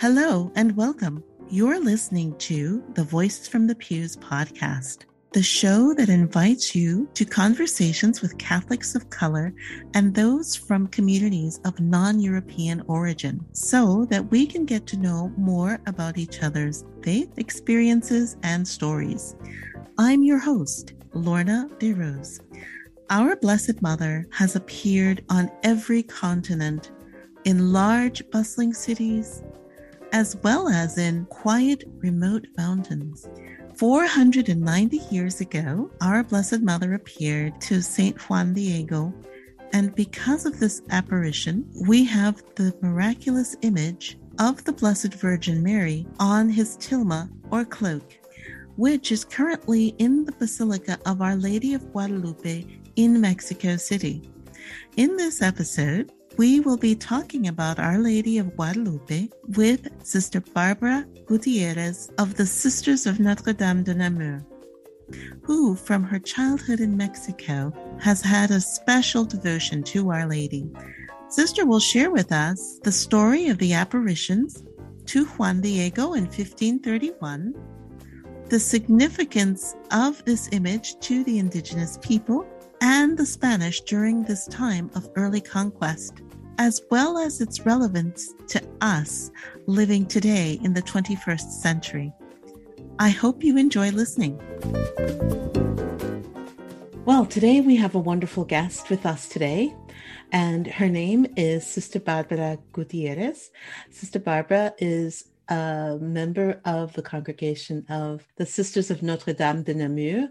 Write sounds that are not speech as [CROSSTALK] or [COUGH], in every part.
Hello and welcome. You're listening to the Voices from the Pews podcast, the show that invites you to conversations with Catholics of color and those from communities of non European origin so that we can get to know more about each other's faith experiences and stories. I'm your host, Lorna De Rose. Our Blessed Mother has appeared on every continent, in large, bustling cities, as well as in quiet, remote mountains. 490 years ago, our Blessed Mother appeared to St. Juan Diego, and because of this apparition, we have the miraculous image of the Blessed Virgin Mary on his tilma or cloak, which is currently in the Basilica of Our Lady of Guadalupe in Mexico City. In this episode, we will be talking about Our Lady of Guadalupe with Sister Barbara Gutierrez of the Sisters of Notre Dame de Namur, who, from her childhood in Mexico, has had a special devotion to Our Lady. Sister will share with us the story of the apparitions to Juan Diego in 1531, the significance of this image to the indigenous people and the Spanish during this time of early conquest, as well as its relevance to us living today in the 21st century. I hope you enjoy listening. Well, today we have a wonderful guest with us today, and her name is Sister Barbara Gutierrez. Sister Barbara is a member of the congregation of the Sisters of Notre Dame de Namur,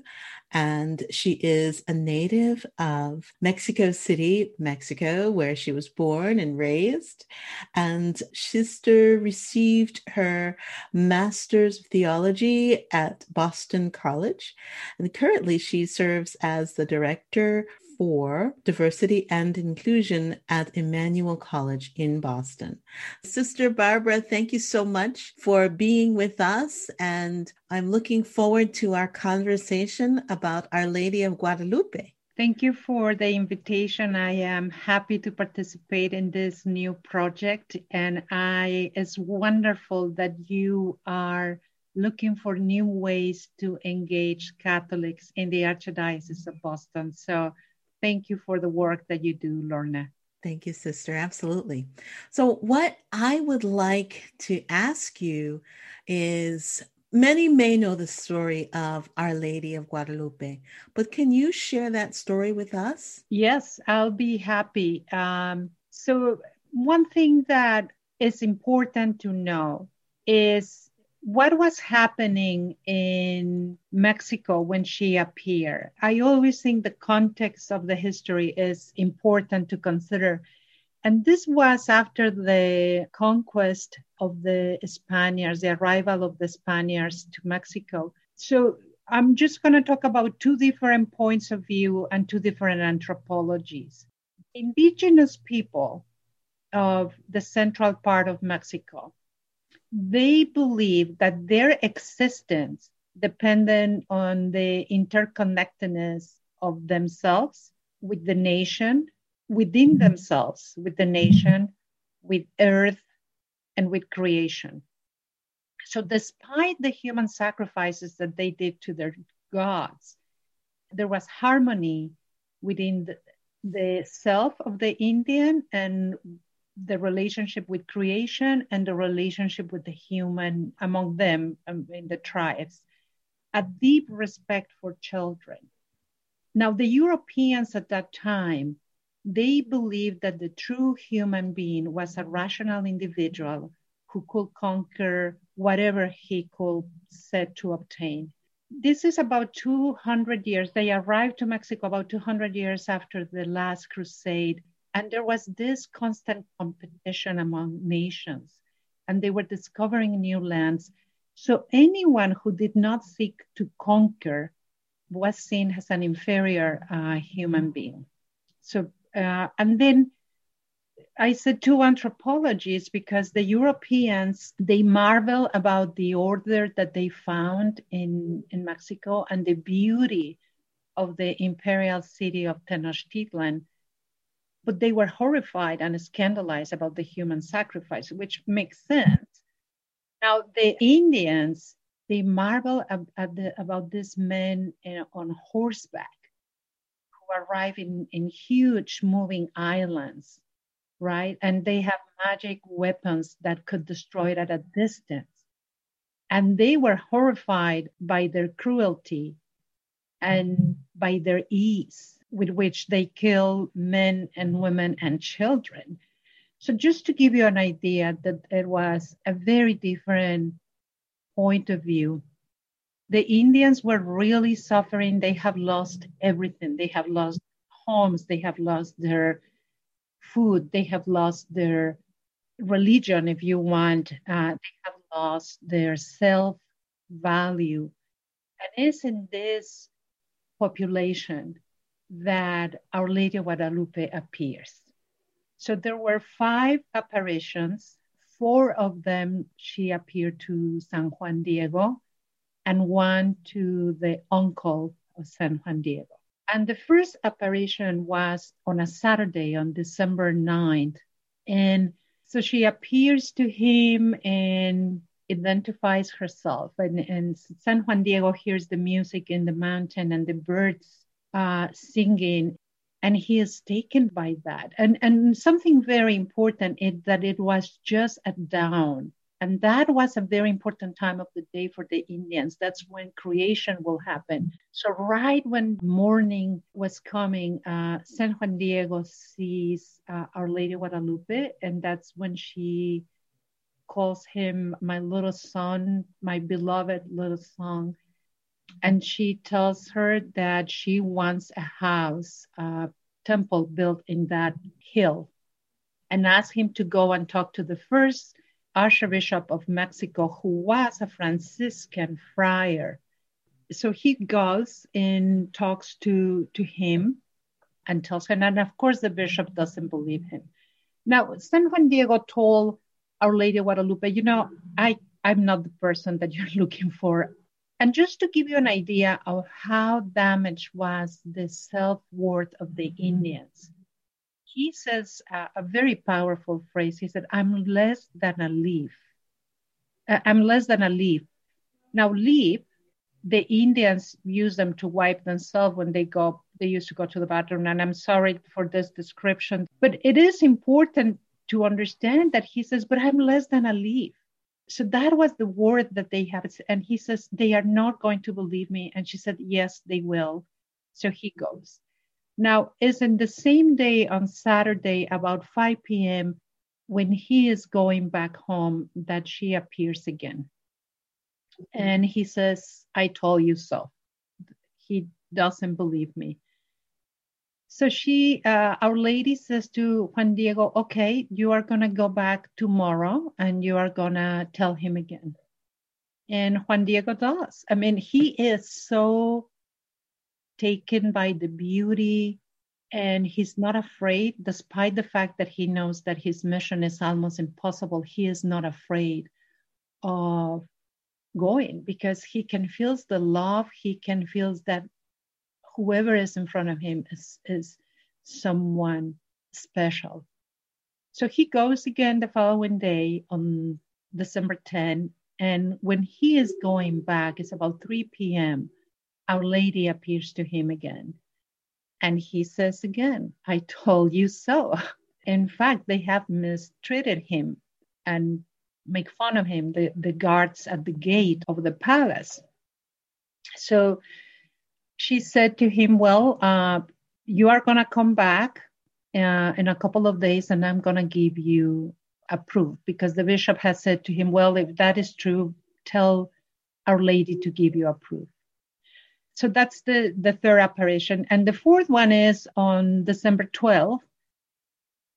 and she is a native of Mexico City, Mexico, where she was born and raised. And Sister received her Master's of Theology at Boston College. And currently, she serves as the director for diversity and inclusion at Emmanuel College in Boston. Sister Barbara, thank you so much for being with us. And I'm looking forward to our conversation about Our Lady of Guadalupe. Thank you for the invitation. I am happy to participate in this new project. And I it's wonderful that you are looking for new ways to engage Catholics in the Archdiocese of Boston. So thank you for the work that you do, Lorna. Thank you, sister. Absolutely. So, what I would like to ask you is many may know the story of Our Lady of Guadalupe, but can you share that story with us? Yes, I'll be happy. Um, so, one thing that is important to know is what was happening in Mexico when she appeared. I always think the context of the history is important to consider. And this was after the conquest of the Spaniards, the arrival of the Spaniards to Mexico. So I'm just going to talk about two different points of view and two different anthropologies. Indigenous people of the central part of Mexico they believe that their existence depended on the interconnectedness of themselves with the nation, within mm-hmm. themselves, with the nation, with earth, and with creation. So, despite the human sacrifices that they did to their gods, there was harmony within the, the self of the Indian and the relationship with creation and the relationship with the human among them um, in the tribes, a deep respect for children. Now, the Europeans at that time, they believed that the true human being was a rational individual who could conquer whatever he could set to obtain. This is about 200 years. They arrived to Mexico about 200 years after the last crusade and there was this constant competition among nations, and they were discovering new lands. So anyone who did not seek to conquer was seen as an inferior uh, human being. So, uh, and then I said two anthropologists because the Europeans they marvel about the order that they found in in Mexico and the beauty of the imperial city of Tenochtitlan but they were horrified and scandalized about the human sacrifice, which makes sense Now, the Indians, they marvel at, at the, about these men on horseback who arrive in, in huge moving islands, right? And they have magic weapons that could destroy it at a distance. And they were horrified by their cruelty and by their ease with which they kill men and women and children. So just to give you an idea that it was a very different point of view. The Indians were really suffering. They have lost everything. They have lost homes. They have lost their food. They have lost their religion, if you want. Uh, they have lost their self value. And it's in this population that Our Lady of Guadalupe appears. So there were five apparitions. Four of them she appeared to San Juan Diego, and one to the uncle of San Juan Diego. And the first apparition was on a Saturday on December 9th. And so she appears to him and identifies herself. And, and San Juan Diego hears the music in the mountain and the birds uh, singing and he is taken by that. And and something very important is that it was just at dawn and that was a very important time of the day for the indians. That's when creation will happen. So right when morning was coming uh, san juan diego sees uh, our lady guadalupe and that's when she calls him my little son my beloved little son and she tells her that she wants a house, a temple built in that hill, and asks him to go and talk to the first Archbishop of Mexico, who was a Franciscan friar. So he goes and talks to, to him and tells him, and of course, the bishop doesn't believe him. Now, San Juan Diego told Our Lady Guadalupe, you know, I, I'm not the person that you're [LAUGHS] looking for. And just to give you an idea of how damaged was the self worth of the Indians, he says uh, a very powerful phrase. He said, I'm less than a leaf. Uh, I'm less than a leaf. Now, leaf, the Indians use them to wipe themselves when they go, they used to go to the bathroom. And I'm sorry for this description, but it is important to understand that he says, but I'm less than a leaf so that was the word that they had. And he says they are not going to believe me. And she said yes they will. So he goes. Now is in the same day on saturday about 5 p.m when he is going back home that she appears again. Mm-hmm. And he says i told you so. He doesn't believe me so she, uh, Our Lady says to Juan Diego, okay, you are going to go back tomorrow and you are going to tell him again. And Juan Diego does. I mean, he is so taken by the beauty and he's not afraid, despite the fact that he knows that his mission is almost impossible. He is not afraid of going because he can feel the love, he can feel that whoever is in front of him is, is someone special. So he goes again the following day on December 10. And when he is going back, it's about 3 p.m., Our Lady appears to him again. And he says again, I told you so. [LAUGHS] In fact, they have mistreated him and make fun of him, the, the guards at the gate of the palace. So she said to him, Well, uh, you are going to come back uh, in a couple of days and I'm going to give you a proof because the bishop has said to him, Well, if that is true, tell Our Lady to give you a proof. So that's the, the third apparition. And the fourth one is on December 12th.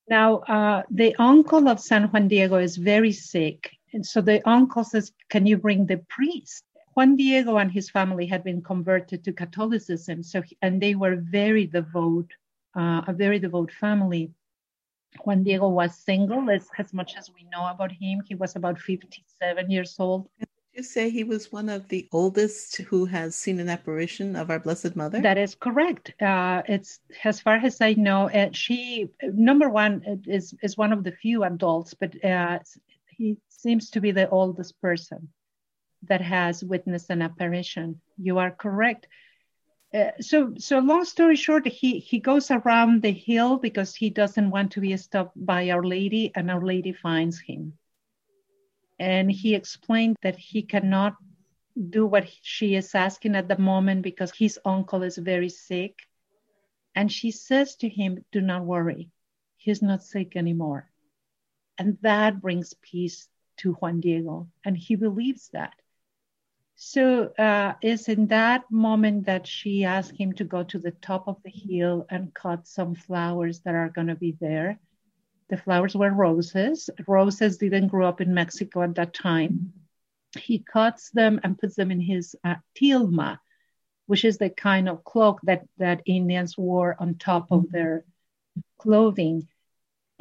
Now, uh, the uncle of San Juan Diego is very sick. And so the uncle says, Can you bring the priest? Juan Diego and his family had been converted to Catholicism, so he, and they were very devout, uh, a very devout family. Juan Diego was single, as, as much as we know about him. He was about 57 years old. You say he was one of the oldest who has seen an apparition of our Blessed Mother? That is correct. Uh, it's as far as I know, uh, she number one is is one of the few adults, but uh, he seems to be the oldest person that has witnessed an apparition. You are correct. Uh, so, so long story short, he he goes around the hill because he doesn't want to be stopped by Our Lady, and Our Lady finds him. And he explained that he cannot do what she is asking at the moment because his uncle is very sick. And she says to him, "Do not worry, he's not sick anymore." And that brings peace to Juan Diego, and he believes that. So uh, it's in that moment that she asked him to go to the top of the hill and cut some flowers that are going to be there. The flowers were roses. Roses didn't grow up in Mexico at that time. He cuts them and puts them in his uh, tilma, which is the kind of cloak that, that Indians wore on top of their clothing.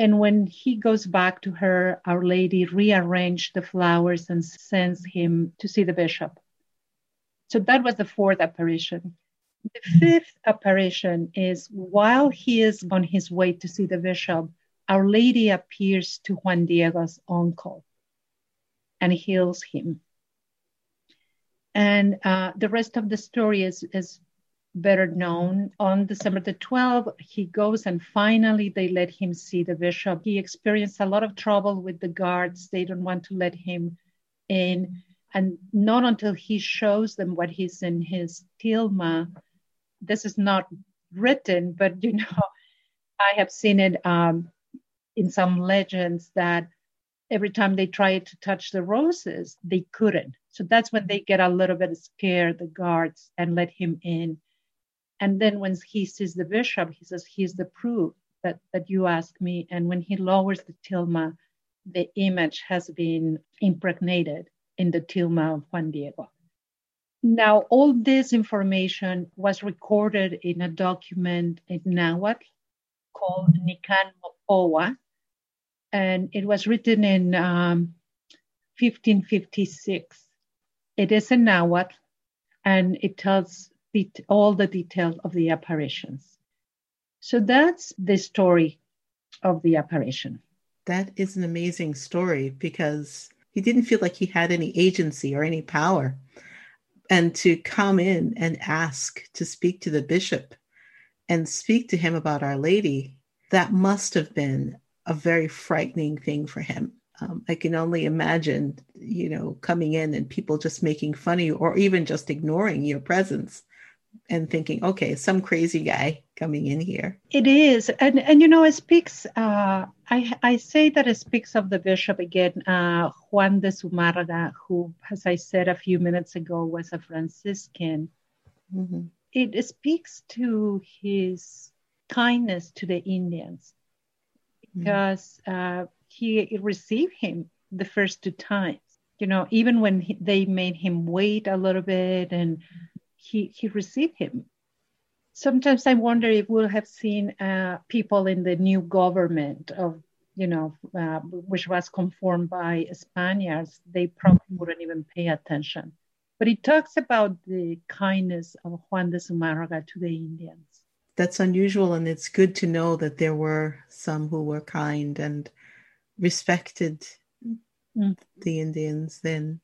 And when he goes back to her, Our Lady rearranged the flowers and sends him to see the bishop. So that was the fourth apparition. The fifth apparition is while he is on his way to see the bishop, Our Lady appears to Juan Diego's uncle and heals him. And uh, the rest of the story is, is better known. On December the 12th, he goes and finally they let him see the bishop. He experienced a lot of trouble with the guards. They don't want to let him in and not until he shows them what he's in his tilma this is not written but you know [LAUGHS] i have seen it um, in some legends that every time they tried to touch the roses they couldn't so that's when they get a little bit scared the guards and let him in and then when he sees the bishop he says he's the proof that that you asked me and when he lowers the tilma the image has been impregnated in the tilma of Juan Diego. Now, all this information was recorded in a document in Nahuatl called Nican Mopohua, and it was written in um, 1556. It is in Nahuatl, and it tells all the details of the apparitions. So that's the story of the apparition. That is an amazing story because he didn't feel like he had any agency or any power. And to come in and ask to speak to the bishop and speak to him about Our Lady, that must have been a very frightening thing for him. Um, I can only imagine, you know, coming in and people just making fun of or even just ignoring your presence and thinking, okay, some crazy guy coming in here. It is, and and you know, it speaks. Uh, I I say that it speaks of the bishop again, uh, Juan de Zumarraga, who, as I said a few minutes ago, was a Franciscan. Mm-hmm. It speaks to his kindness to the Indians mm-hmm. because mm-hmm. uh, he received him the first two times. You know, even when he, they made him wait a little bit and he, he received him. Sometimes I wonder if we'll have seen uh, people in the new government of, you know, uh, which was conformed by Spaniards, they probably wouldn't even pay attention. But he talks about the kindness of Juan de Zumarraga to the Indians. That's unusual, and it's good to know that there were some who were kind and respected mm. the Indians then.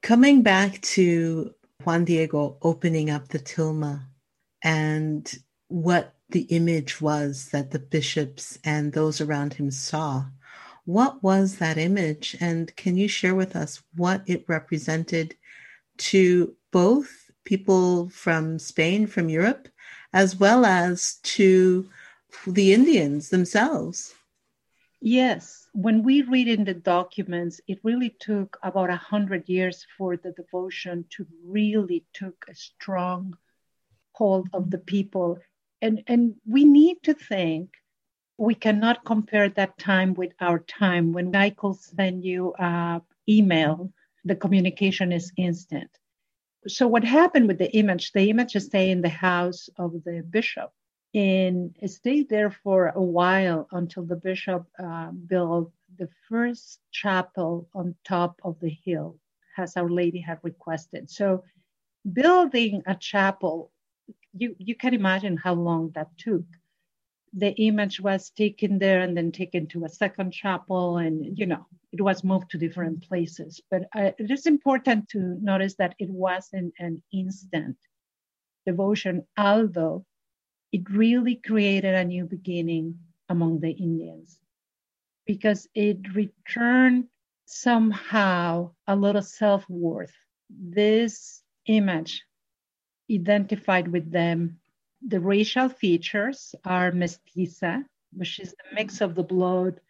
Coming back to Juan Diego opening up the tilma and what the image was that the bishops and those around him saw. What was that image? And can you share with us what it represented to both people from Spain, from Europe, as well as to the Indians themselves? Yes when we read in the documents, it really took about a hundred years for the devotion to really took a strong hold of the people. And, and we need to think we cannot compare that time with our time. When Michael send you an email, the communication is instant. So what happened with the image? The image stayed in the house of the bishop and stayed there for a while until the bishop uh, built the first chapel on top of the hill, as Our Lady had requested. So, building a chapel, you, you can imagine how long that took. the image was taken there and then taken to a second chapel and you know it was moved to different places but uh, it is important to notice that it wasn't an instant devotion although it really created a new beginning among the indians because it returned somehow a little self-worth this image identified with them the racial features are mestiza, which is the mix of the blood.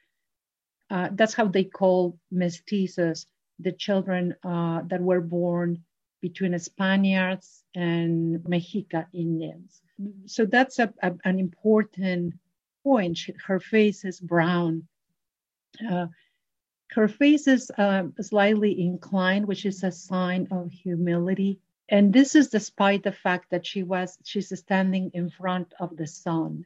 Uh, that's how they call mestizos, the children uh, that were born between Spaniards and Mexica Indians. So that's a, a, an important point. Her face is brown. Uh, her face is uh, slightly inclined, which is a sign of humility and this is despite the fact that she was she's standing in front of the sun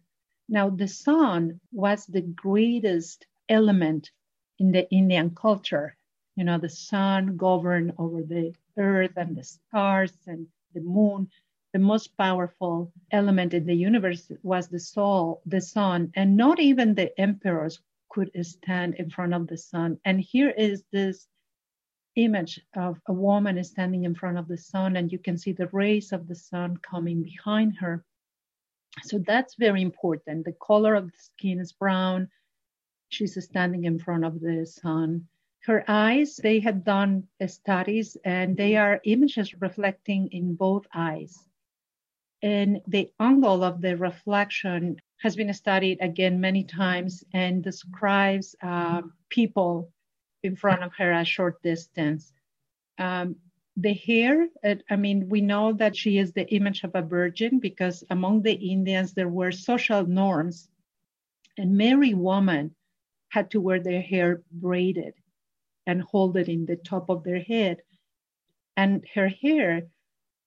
now the sun was the greatest element in the indian culture you know the sun governed over the earth and the stars and the moon the most powerful element in the universe was the soul the sun and not even the emperors could stand in front of the sun and here is this image of a woman standing in front of the sun and you can see the rays of the sun coming behind her. So that's very important. The color of the skin is brown. She's standing in front of the sun. Her eyes, they had done studies and they are images reflecting in both eyes. And the angle of the reflection has been studied again many times and describes uh, people in front of her a short distance. Um, the hair, I mean, we know that she is the image of a virgin because among the Indians there were social norms, and married women had to wear their hair braided and hold it in the top of their head. And her hair,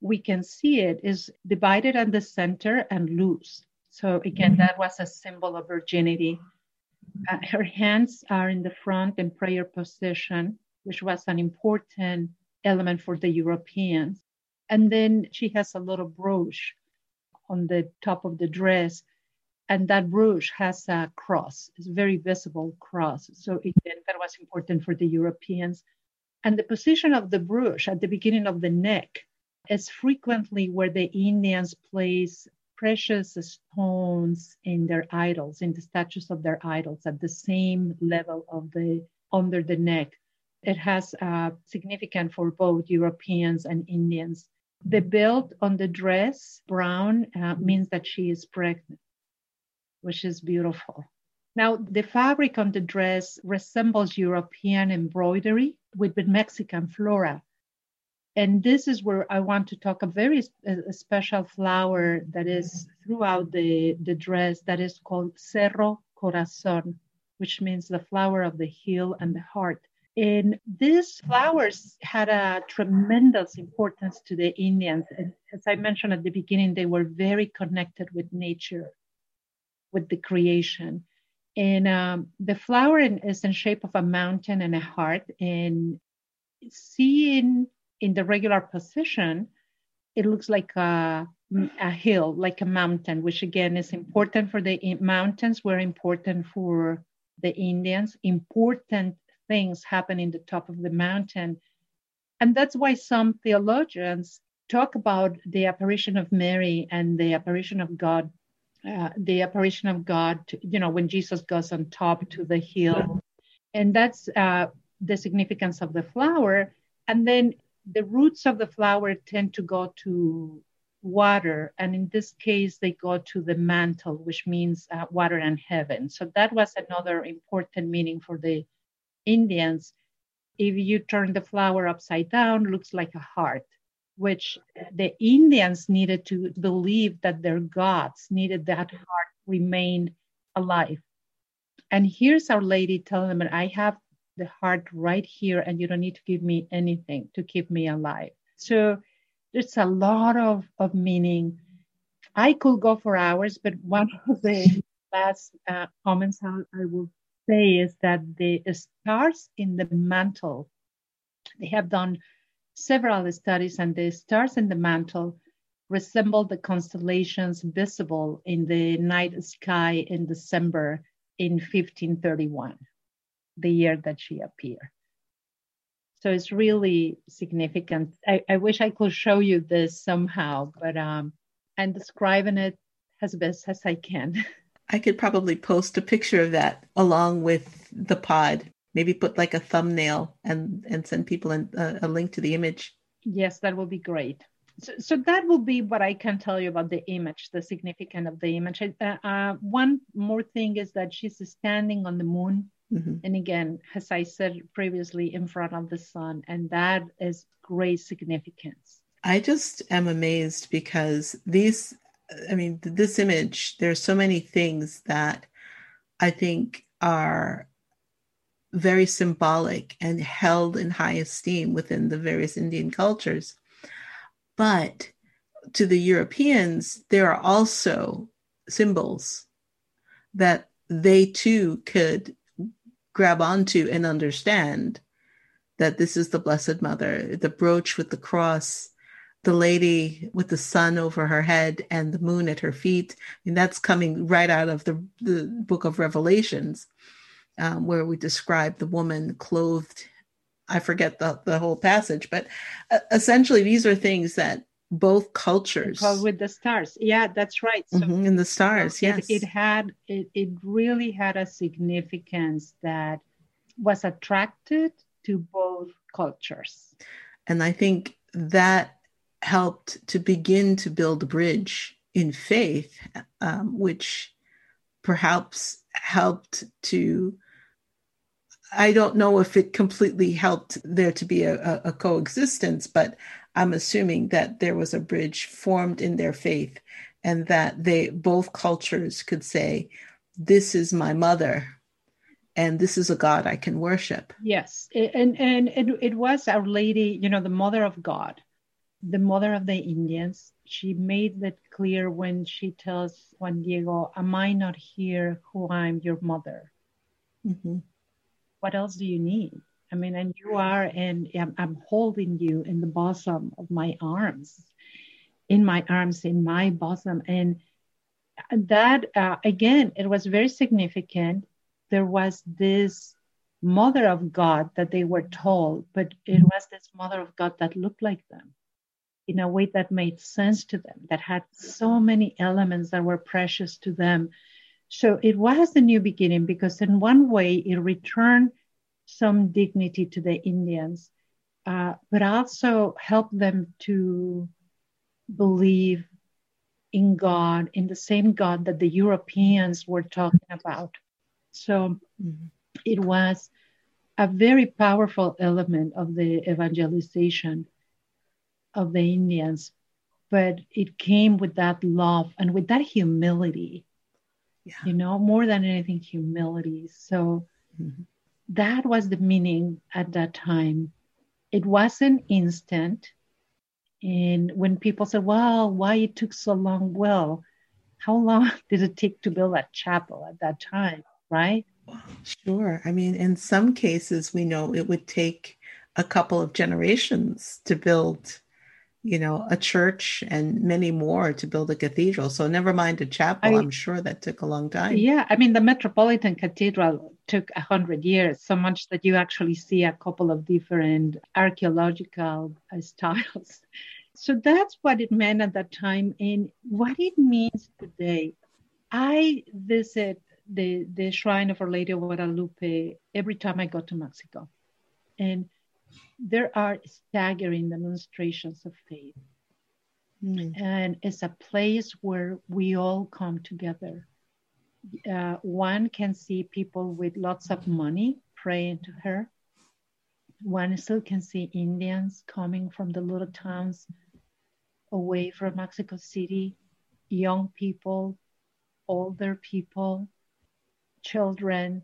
we can see it, is divided at the center and loose. So again, mm-hmm. that was a symbol of virginity. Uh, her hands are in the front in prayer position, which was an important element for the Europeans. And then she has a little brooch on the top of the dress. And that brooch has a cross, it's a very visible cross. So again, that was important for the Europeans. And the position of the brooch at the beginning of the neck is frequently where the Indians place precious stones in their idols, in the statues of their idols, at the same level of the under the neck. It has uh, significant for both Europeans and Indians. The belt on the dress, brown, uh, means that she is pregnant, which is beautiful. Now, the fabric on the dress resembles European embroidery with Mexican flora. And this is where I want to talk a very a special flower that is throughout the, the dress that is called Cerro Corazon, which means the flower of the heel and the heart. And these flowers had a tremendous importance to the Indians. And as I mentioned at the beginning, they were very connected with nature, with the creation. And um, the flower is in shape of a mountain and a heart. And seeing in the regular position, it looks like a, a hill, like a mountain, which again is important for the mountains, were important for the Indians. Important things happen in the top of the mountain. And that's why some theologians talk about the apparition of Mary and the apparition of God, uh, the apparition of God, to, you know, when Jesus goes on top to the hill. And that's uh, the significance of the flower. And then the roots of the flower tend to go to water, and in this case, they go to the mantle, which means uh, water and heaven. So that was another important meaning for the Indians. If you turn the flower upside down, looks like a heart, which the Indians needed to believe that their gods needed that heart remained alive. And here's Our Lady telling them, I have the heart right here, and you don't need to give me anything to keep me alive. So there's a lot of, of meaning. I could go for hours, but one of the [LAUGHS] last uh, comments I, I will say is that the stars in the mantle, they have done several studies, and the stars in the mantle resemble the constellations visible in the night sky in December in 1531, the year that she appeared. So it's really significant. I, I wish I could show you this somehow, but um, I'm describing it as best as I can. [LAUGHS] I could probably post a picture of that along with the pod. Maybe put like a thumbnail and and send people an, a, a link to the image. Yes, that would be great. So, so, that will be what I can tell you about the image, the significance of the image. Uh, uh, one more thing is that she's standing on the moon. Mm-hmm. And again, as I said previously, in front of the sun. And that is great significance. I just am amazed because these, I mean, this image, there are so many things that I think are very symbolic and held in high esteem within the various Indian cultures. But to the Europeans, there are also symbols that they too could grab onto and understand that this is the Blessed Mother, the brooch with the cross, the lady with the sun over her head and the moon at her feet. And that's coming right out of the, the book of Revelations, um, where we describe the woman clothed I forget the, the whole passage, but uh, essentially these are things that both cultures. With the stars. Yeah that's right. So mm-hmm, in the stars yes. it, it had it, it really had a significance that was attracted to both cultures. And i think that helped to begin to build a bridge in faith um, which perhaps helped to I don't know if it completely helped there to be a, a, coexistence, but I'm assuming that there was a bridge formed in their faith and that they both cultures could say, This is my mother and this is a God I can worship. Yes. And and it, it was Our Lady, you know, the mother of God, the mother of the Indians. She made that clear when she tells Juan Diego, Am I not here who I'm your mother? Mm-hmm what else do you need? I mean, and you are, and I'm, holding you in the bosom of my arms, in my arms, in my bosom. And that, uh, again, it was very significant. There was this mother of God that they were told, but it was this mother of God that looked like them in a way that made sense to them, that had so many elements that were precious to them so it was a new beginning because, in one way, it returned some dignity to the Indians, uh, but also help them to believe in God, in the same God that the Europeans were talking about. So mm-hmm. it was a very powerful element of the evangelization of the Indians, but it came with that love and with that humility yeah. you know, more than anything, humility. So mm-hmm. That was the meaning at that time. It wasn't instant. And when people said, well, why it took so long? Well, how long [LAUGHS] did it take to build that chapel at that time, right? Sure. I mean, in some cases, we know it would take a couple of generations to build you know, a church and many more to build a cathedral. So never mind a chapel. I, am sure that took a long time. Yeah, I mean the Metropolitan Cathedral took a hundred years, so much that you actually see a couple of different archaeological uh, [LAUGHS] styles. So that's what it meant at that time, and what it means today. I visit the the Shrine of Our Lady of Guadalupe every time I go to Mexico, and there are staggering demonstrations of faith. Mm. And it's a place where we all come together. Uh, one can see people with lots of money praying to her. One still can see Indians coming from the little towns away from Mexico City, young people, older people, children,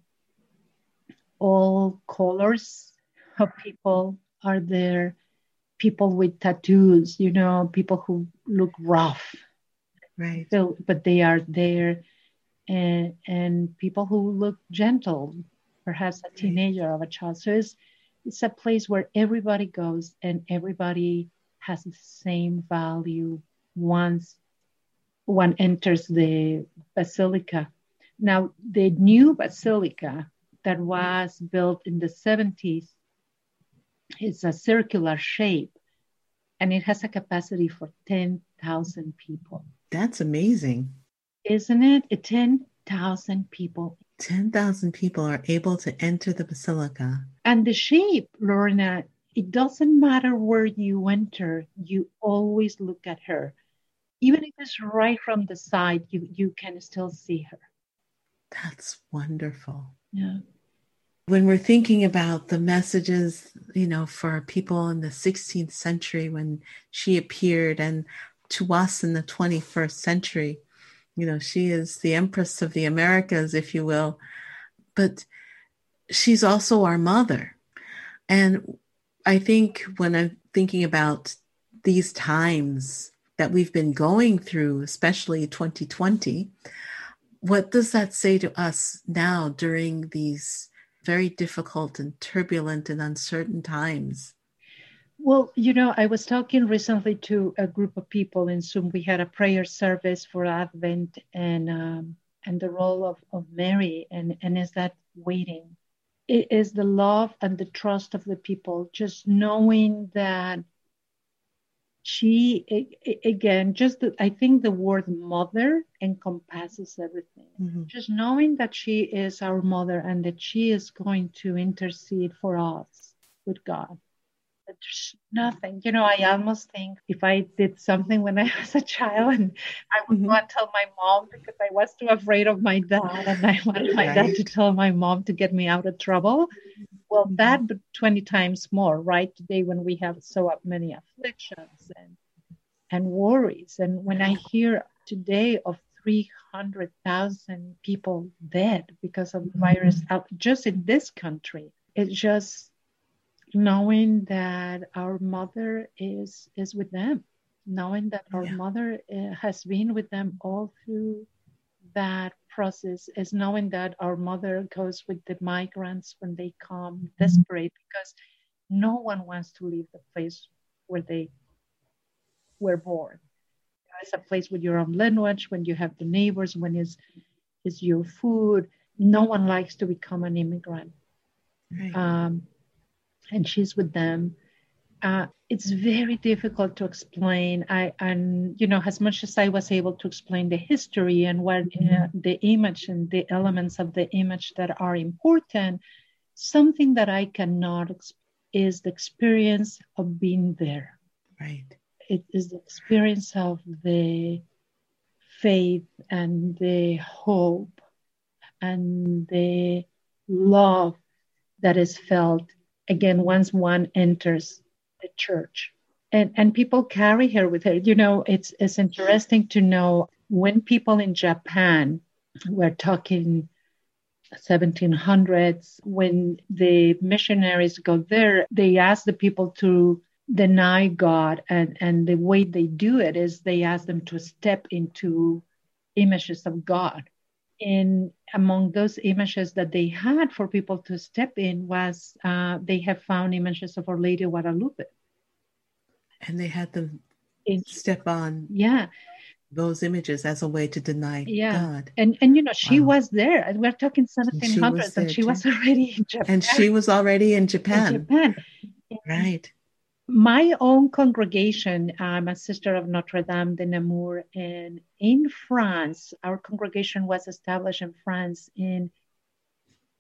all colors of people are there people with tattoos, you know, people who look rough. Right. So, but they are there and and people who look gentle, perhaps a teenager or a child. So it's it's a place where everybody goes and everybody has the same value once one enters the basilica. Now, the new basilica that was built in the 70s is a circular shape and it has a capacity for 10,000 people. That's amazing. Isn't it? 10,000 people. 10,000 people are able to enter the basilica. And the shape, Lorna, it doesn't matter where you enter, you always look at her. Even if it's right from the side, you, you can still see her. That's wonderful. Yeah. When we're thinking about the messages, you know, for people in the 16th century when she appeared and to us in the 21st century, you know, she is the Empress of the Americas, if you will, but she's also our mother. And I think when I'm thinking about these times that we've been going through, especially 2020, what does that say to us now during these very difficult and turbulent and uncertain times? Well, you know, I was talking recently to a group of people in Zoom. We had a prayer service for Advent and um, and the role of, of Mary and, and is that waiting. It is the love and the trust of the people, just knowing that she again just the, i think the word mother encompasses everything mm-hmm. just knowing that she is our mother and that she is going to intercede for us with god there's nothing you know i almost think if i did something when [LAUGHS] i was a child and i would mm-hmm. not tell my mom because i was too afraid of my dad and i wanted my right. dad to tell my mom to get me out of trouble well mm-hmm. that but 20 times more right today when we have so many afflictions and and worries and when i hear today of 300,000 people dead because of the virus mm-hmm. just in this country it just knowing that our mother is is with them knowing that our yeah. mother uh, has been with them all through that process is knowing that our mother goes with the migrants when they come mm-hmm. desperate because no one wants to leave the place where they were born. It's a place with your own language, when you have the neighbors, when is is your food. No one likes to become an immigrant. Right. Um, and she's with them uh, it's very difficult to explain. I and you know as much as I was able to explain the history and what uh, the image and the elements of the image that are important, something that I cannot is the experience of being there. Right. It is the experience of the faith and the hope and the love that is felt again once one enters the church. And, and people carry her with her. You know, it's, it's interesting to know when people in Japan were talking 1700s, when the missionaries go there, they ask the people to deny God. And, and the way they do it is they ask them to step into images of God. And among those images that they had for people to step in was uh, they have found images of Our Lady of Guadalupe and they had them step on yeah those images as a way to deny yeah. God. And and you know, she wow. was there. We're talking 1700s, and she, and she was already in Japan. And she was already in Japan. In Japan. Right. My own congregation, I'm a sister of Notre Dame de Namur, and in France, our congregation was established in France in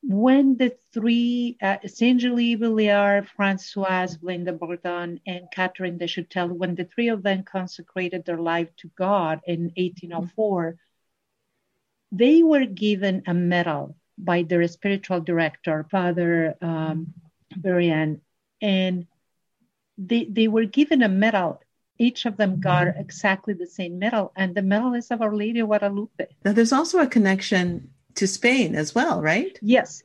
when the three, uh, Saint Julie Billiart, Francoise, Blin de Bourdon, and Catherine Duchâtel, when the three of them consecrated their life to God in 1804, they were given a medal by their spiritual director, Father um, and they, they were given a medal. Each of them got mm-hmm. exactly the same medal, and the medal is of Our Lady of Guadalupe. Now, there's also a connection to Spain as well, right? Yes.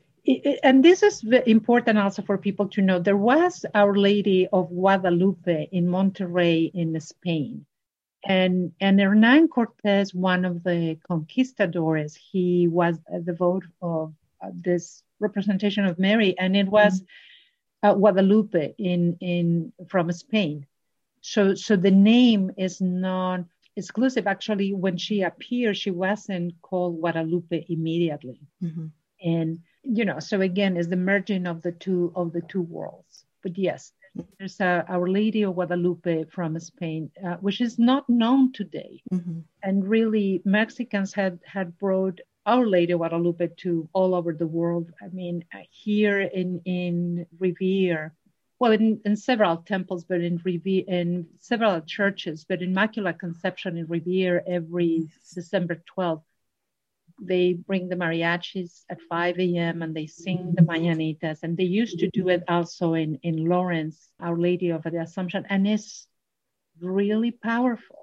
And this is important also for people to know. There was Our Lady of Guadalupe in Monterrey in Spain. And, and Hernan Cortez, one of the conquistadores, he was the vote of uh, this representation of Mary, and it was mm-hmm. Uh, Guadalupe in, in from Spain. So, so the name is not exclusive. Actually, when she appeared, she wasn't called Guadalupe immediately. Mm-hmm. And you know, so again, is the merging of the two of the two worlds. But yes, there's a Our Lady of Guadalupe from Spain, uh, which is not known today. Mm-hmm. And really, Mexicans had had brought Our Lady Guadalupe to all over the world. I mean, uh, here in in Revere, well, in, in several temples, but in Revere, in several churches, but in Immaculate Conception in Revere every December 12th, they bring the mariachis at 5 a.m. and they sing the mañanitas. And they used to do it also in, in Lawrence, Our Lady of the Assumption. And it's really powerful,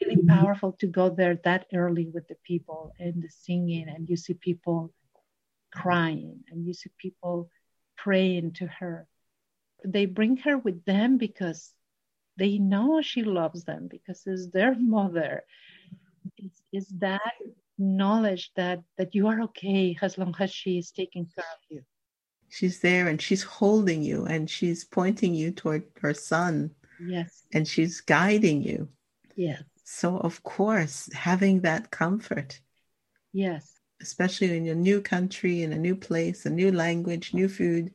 really mm-hmm. powerful to go there that early with the people and the singing. And you see people crying and you see people praying to her. They bring her with them because they know she loves them because it's their mother. It's, it's that knowledge that that you are okay as long as she is taking care of you she's there and she's holding you and she's pointing you toward her son yes and she's guiding you yes so of course having that comfort yes especially in a new country in a new place a new language new food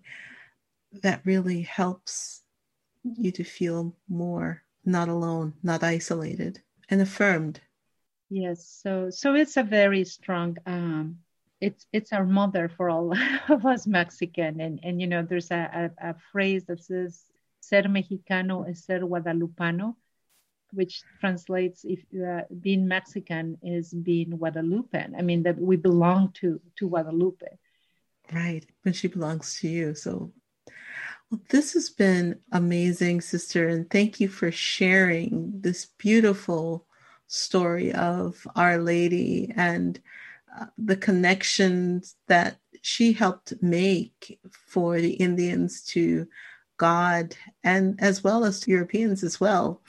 that really helps you to feel more not alone not isolated and affirmed Yes, so so it's a very strong. Um, it's it's our mother for all [LAUGHS] of us Mexican, and and you know there's a, a, a phrase that says "ser mexicano es ser guadalupano," which translates if uh, being Mexican is being Guadalupean. I mean that we belong to to Guadalupe. Right, when she belongs to you. So well, this has been amazing, sister, and thank you for sharing this beautiful story of Our Lady and uh, the connections that she helped make for the Indians to God and as well as Europeans as well.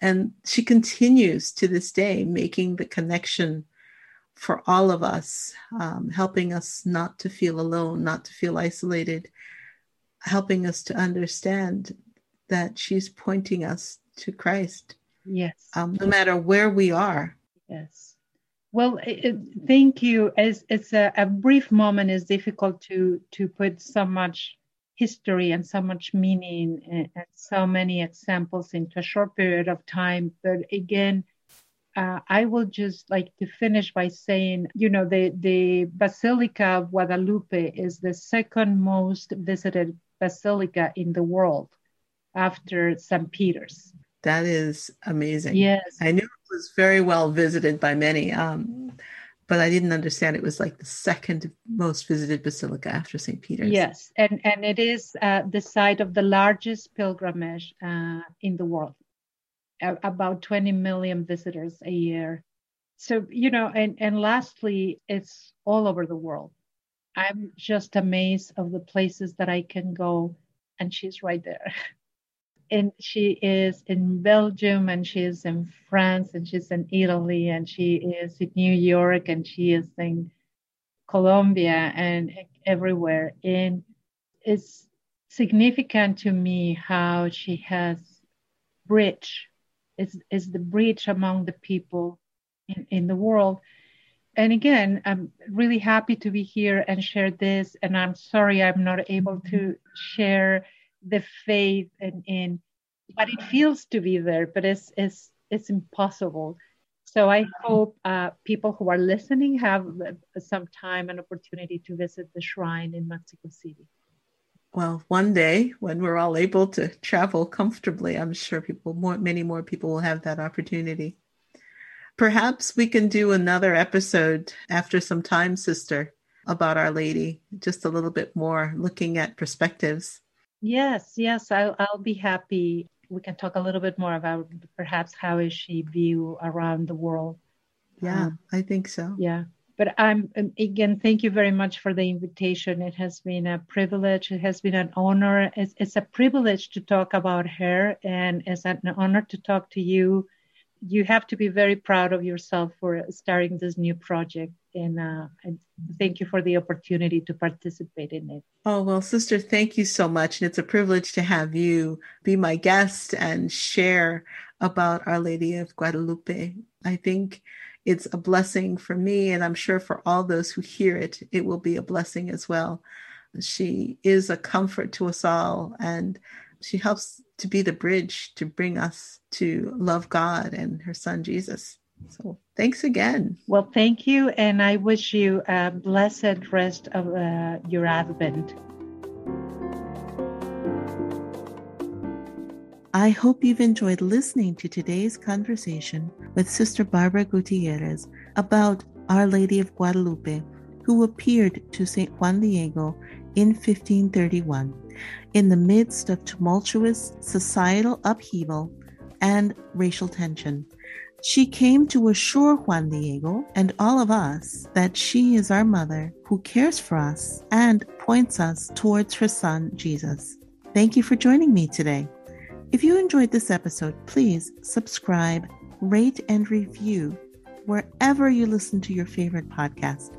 And she continues to this day making the connection for all of us, um, helping us not to feel alone, not to feel isolated, helping us to understand that she's pointing us to Christ Yes. Um, no matter where we are. Yes. Well, it, thank you. As it's a, a, brief moment is difficult to to put so much history and so much meaning and, and, so many examples into a short period of time. But again, uh, I will just like to finish by saying, you know, the the Basilica of Guadalupe is the second most visited basilica in the world after St. Peter's. That is amazing. Yes. I knew it was very well visited by many, um, but I didn't understand it was like the second most visited basilica after St. Peter's. Yes, and, and it is uh, the site of the largest pilgrimage uh, in the world, uh, about 20 million visitors a year. So, you know, and, and lastly, it's all over the world. I'm just amazed of the places that I can go, and she's right there. [LAUGHS] and she is in Belgium and she is in France and she's in Italy and she is in New York and she is in Colombia and everywhere. And it's significant to me how she has bridge is is the bridge among the people in, in the world. And again, I'm really happy to be here and share this. And I'm sorry I'm not able to share the faith and in what it feels to be there, but it's it's it's impossible. So I hope uh, people who are listening have some time and opportunity to visit the shrine in Mexico City. Well, one day when we're all able to travel comfortably, I'm sure people more many more people will have that opportunity. Perhaps we can do another episode after some time, sister, about Our Lady, just a little bit more looking at perspectives. Yes, yes, I'll, I'll be happy. We can talk a little bit more about perhaps how is she view around the world. Yeah, um, I think so. Yeah. But I'm um, again, thank you very much for the invitation. It has been a privilege. It has been an honor. It's, it's a privilege to talk about her, and it's an honor to talk to you. You have to be very proud of yourself for starting this new project and, uh, thank you for the opportunity to participate in it. Oh, well, sister, thank you so much. And it's a privilege to have you be my guest and share about Our Lady of Guadalupe I think it's a blessing for me, and I'm sure for all those who hear it, it will be a blessing as well. She is a comfort to us all, and she helps to be the bridge to bring us to love God and her son Jesus. So thanks again. Well, thank you. And I wish you a blessed rest of uh, your Advent. I hope you've enjoyed listening to today's conversation with Sister Barbara Gutierrez about Our Lady of Guadalupe, who appeared to St. Juan Diego in 1531 in the midst of tumultuous societal upheaval and racial tension. She came to assure Juan Diego and all of us that she is our mother who cares for us and points us towards her son, Jesus. Thank you for joining me today. If you enjoyed this episode, please subscribe, rate, and review wherever you listen to your favorite podcast.